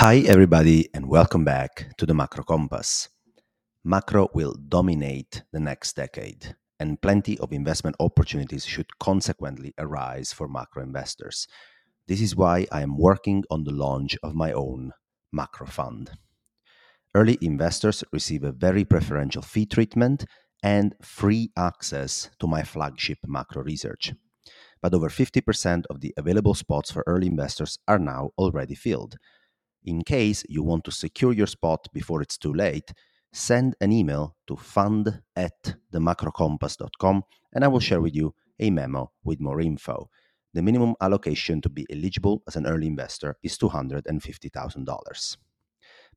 Hi, everybody, and welcome back to the Macro Compass. Macro will dominate the next decade, and plenty of investment opportunities should consequently arise for macro investors. This is why I am working on the launch of my own macro fund. Early investors receive a very preferential fee treatment and free access to my flagship macro research. But over 50% of the available spots for early investors are now already filled in case you want to secure your spot before it's too late, send an email to fund at themacrocompass.com and I will share with you a memo with more info. The minimum allocation to be eligible as an early investor is $250,000.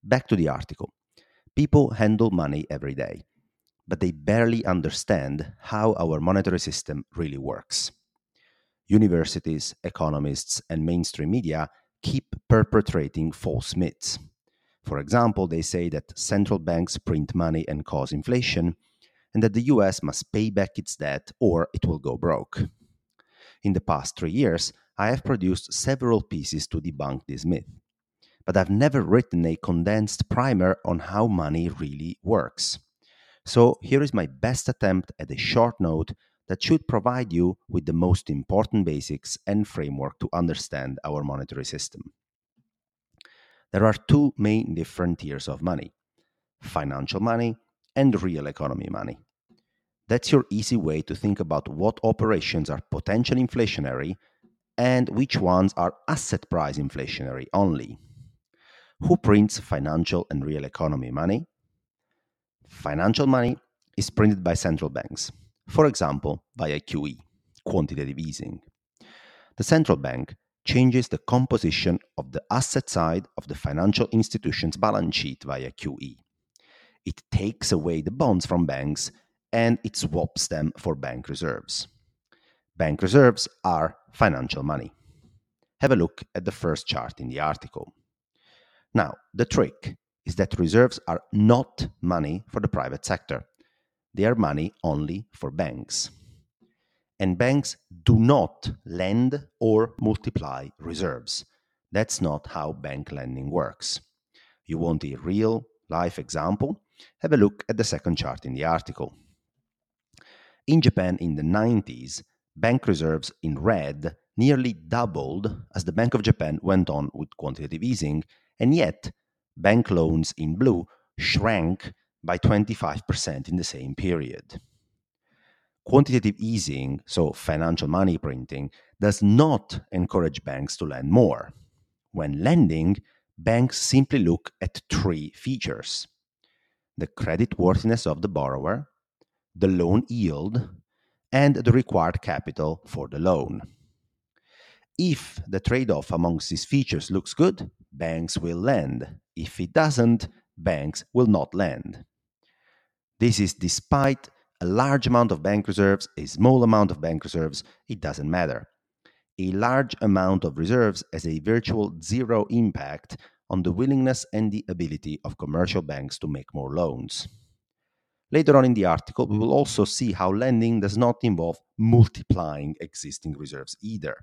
Back to the article. People handle money every day, but they barely understand how our monetary system really works. Universities, economists, and mainstream media keep perpetrating false myths. For example, they say that central banks print money and cause inflation, and that the US must pay back its debt or it will go broke. In the past three years, I have produced several pieces to debunk this myth, but I've never written a condensed primer on how money really works. So here is my best attempt at a short note that should provide you with the most important basics and framework to understand our monetary system. There are two main different tiers of money financial money and real economy money. That's your easy way to think about what operations are potentially inflationary and which ones are asset price inflationary only. Who prints financial and real economy money? Financial money is printed by central banks for example, via QE, quantitative easing. The central bank changes the composition of the asset side of the financial institution's balance sheet via QE. It takes away the bonds from banks and it swaps them for bank reserves. Bank reserves are financial money. Have a look at the first chart in the article. Now, the trick is that reserves are not money for the private sector they are money only for banks. And banks do not lend or multiply reserves. That's not how bank lending works. You want a real life example? Have a look at the second chart in the article. In Japan in the 90s, bank reserves in red nearly doubled as the Bank of Japan went on with quantitative easing, and yet bank loans in blue shrank by 25% in the same period. Quantitative easing, so financial money printing, does not encourage banks to lend more. When lending, banks simply look at three features the credit worthiness of the borrower, the loan yield, and the required capital for the loan. If the trade off amongst these features looks good, banks will lend. If it doesn't, banks will not lend. This is despite a large amount of bank reserves, a small amount of bank reserves, it doesn't matter. A large amount of reserves has a virtual zero impact on the willingness and the ability of commercial banks to make more loans. Later on in the article, we mm-hmm. will also see how lending does not involve multiplying existing reserves either.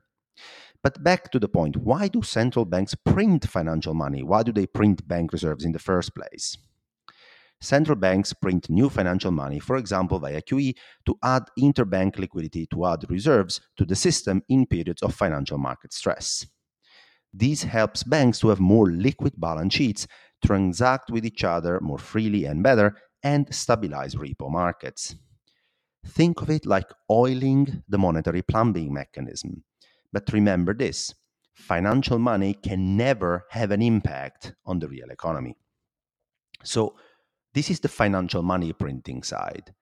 But back to the point why do central banks print financial money? Why do they print bank reserves in the first place? Central banks print new financial money, for example, via QE, to add interbank liquidity to add reserves to the system in periods of financial market stress. This helps banks to have more liquid balance sheets, transact with each other more freely and better, and stabilize repo markets. Think of it like oiling the monetary plumbing mechanism. But remember this financial money can never have an impact on the real economy. So, this is the financial money printing side.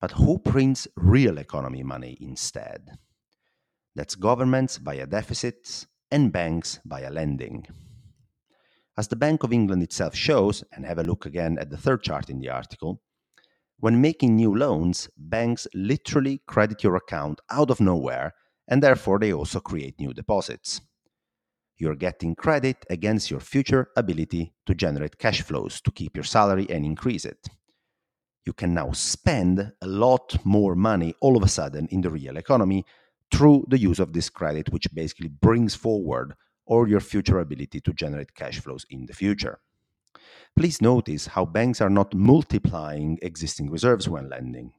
But who prints real economy money instead? That's governments via deficits and banks via lending. As the Bank of England itself shows, and have a look again at the third chart in the article, when making new loans, banks literally credit your account out of nowhere, and therefore they also create new deposits you're getting credit against your future ability to generate cash flows to keep your salary and increase it. You can now spend a lot more money all of a sudden in the real economy through the use of this credit, which basically brings forward all your future ability to generate cash flows in the future. Please notice how banks are not multiplying existing reserves when lending.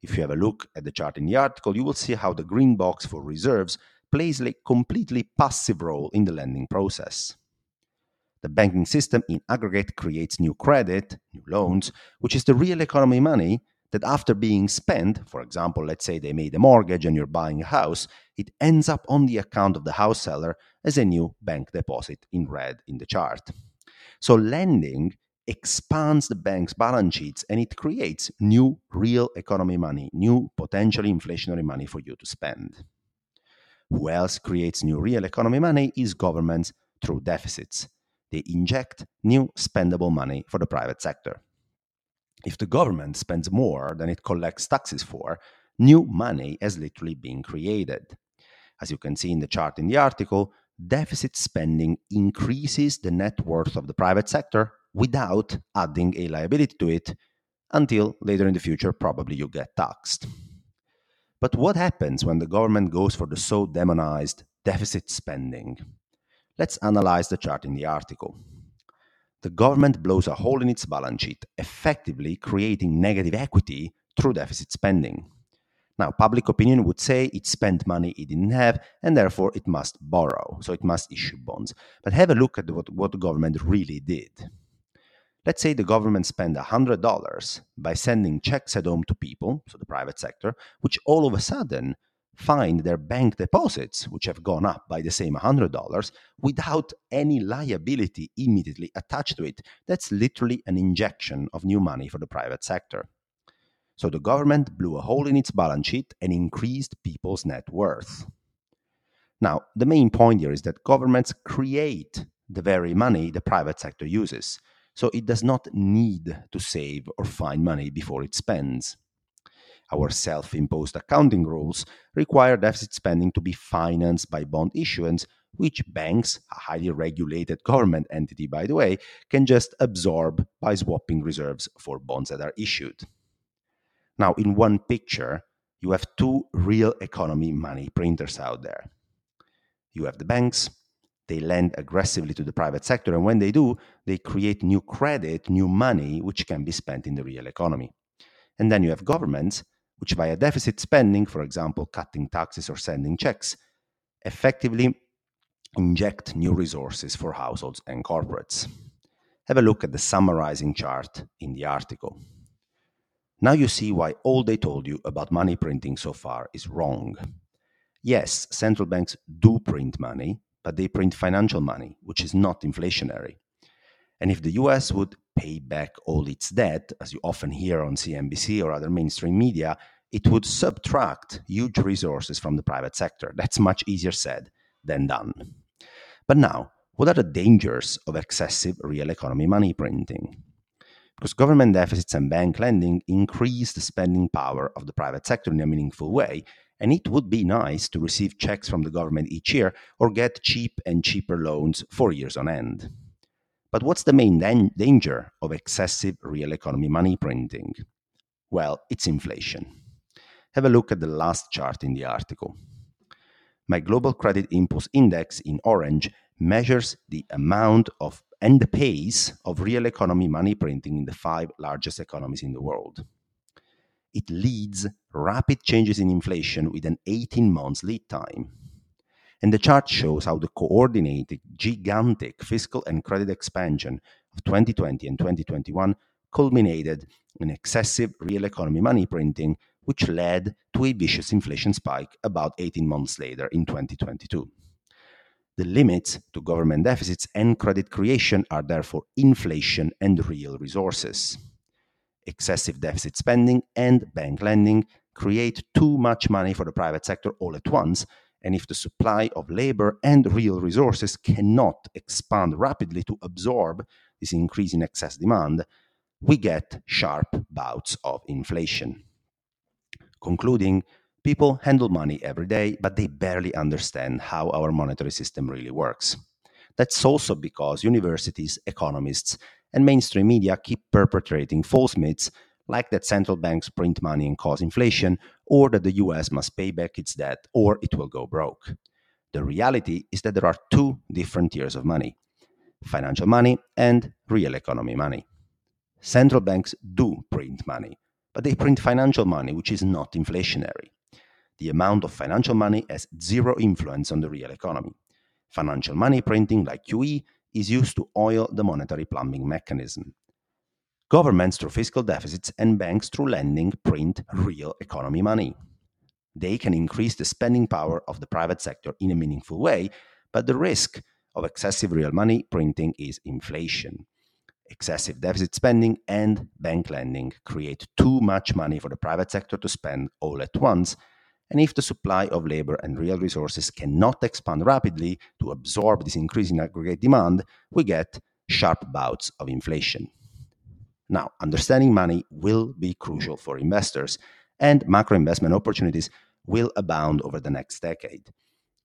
If you have a look at the chart in the article, you will see how the green box for reserves plays a completely passive role in the lending process. The banking system in aggregate creates new credit, new loans, which is the real economy money that after being spent, for example, let's say they made a mortgage and you're buying a house, it ends up on the account of the house seller as a new bank deposit in red in the chart. So lending expands the bank's balance sheets and it creates new real economy money, new potentially inflationary money for you to spend. Who else creates new real economy money is governments through deficits. They inject new spendable money for the private sector. If the government spends more than it collects taxes for, new money has literally been created. As you can see in the chart in the article, deficit spending increases the net worth of the private sector without adding a liability to it until later in the future, probably you get taxed. But what happens when the government goes for the so demonized deficit spending? Let's analyze the chart in the article. The government blows a hole in its balance sheet, effectively creating negative equity through deficit spending. Now, public opinion would say it spent money it didn't have, and therefore it must borrow, so it must issue bonds. But have a look at what, what the government really did. Let's say the government spent $100 by sending checks at home to people, so the private sector, which all of a sudden find their bank deposits, which have gone up by the same $100, without any liability immediately attached to it. That's literally an injection of new money for the private sector. So the government blew a hole in its balance sheet and increased people's net worth. Now, the main point here is that governments create the very money the private sector uses. So it does not need to save or find money before it spends. Our self imposed accounting rules require deficit spending to be financed by bond issuance, which banks, a highly regulated government entity, by the way, can just absorb by swapping reserves for bonds that are issued. Now, in one picture, you have two real economy money printers out there. You have the banks, they lend aggressively to the private sector. And when they do, they create new credit, new money, which can be spent in the real economy. And then you have governments, which via deficit spending, for example, cutting taxes or sending checks, effectively inject new resources for households and corporates. Have a look at the summarizing chart in the article. Now you see why all they told you about money printing so far is wrong. Yes, central banks do print money, but they print financial money, which is not inflationary. And if the US would pay back all its debt, as you often hear on CNBC or other mainstream media, it would subtract huge resources from the private sector. That's much easier said than done. But now, what are the dangers of excessive real economy money printing? Because government deficits and bank lending increase the spending power of the private sector in a meaningful way, and it would be nice to receive checks from the government each year or get cheap and cheaper loans for years on end. But what's the main dan- danger of excessive real economy money printing? Well, it's inflation. Have a look at the last chart in the article. My Global Credit Impulse Index in orange measures the amount of and the pace of real economy money printing in the five largest economies in the world it leads rapid changes in inflation with an 18 months lead time. And the chart shows how the coordinated, gigantic fiscal and credit expansion of 2020 and 2021 culminated in excessive real economy money printing, which led to a vicious inflation spike about 18 months later in 2022. The limits to government deficits and credit creation are therefore inflation and real resources excessive deficit spending and bank lending create too much money for the private sector all at once. And if the supply of labor and real resources cannot expand rapidly to absorb this increase in excess demand, we get sharp bouts of inflation. Concluding, people handle money every day, but they barely understand how our monetary system really works. That's also because universities, economists, and mainstream media keep perpetrating false myths like that central banks print money and cause inflation, or that the US must pay back its debt or it will go broke. The reality is that there are two different tiers of money financial money and real economy money. Central banks do print money, but they print financial money which is not inflationary. The amount of financial money has zero influence on the real economy. Financial money printing, like QE, is used to oil the monetary plumbing mechanism. Governments through fiscal deficits and banks through lending print real economy money. They can increase the spending power of the private sector in a meaningful way, but the risk of excessive real money printing is inflation. Excessive deficit spending and bank lending create too much money for the private sector to spend all at once. And if the supply of labor and real resources cannot expand rapidly to absorb this increase in aggregate demand, we get sharp bouts of inflation. Now, understanding money will be crucial for investors, and macro investment opportunities will abound over the next decade.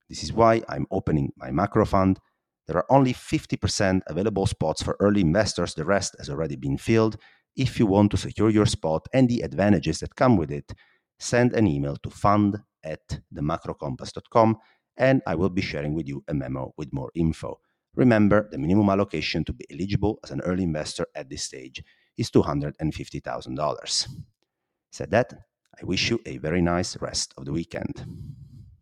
This is why I'm opening my macro fund there are only 50% available spots for early investors, the rest has already been filled. If you want to secure your spot and the advantages that come with it, send an email to fund at themacrocompass.com and I will be sharing with you a memo with more info. Remember, the minimum allocation to be eligible as an early investor at this stage is $250,000. Said that, I wish you a very nice rest of the weekend.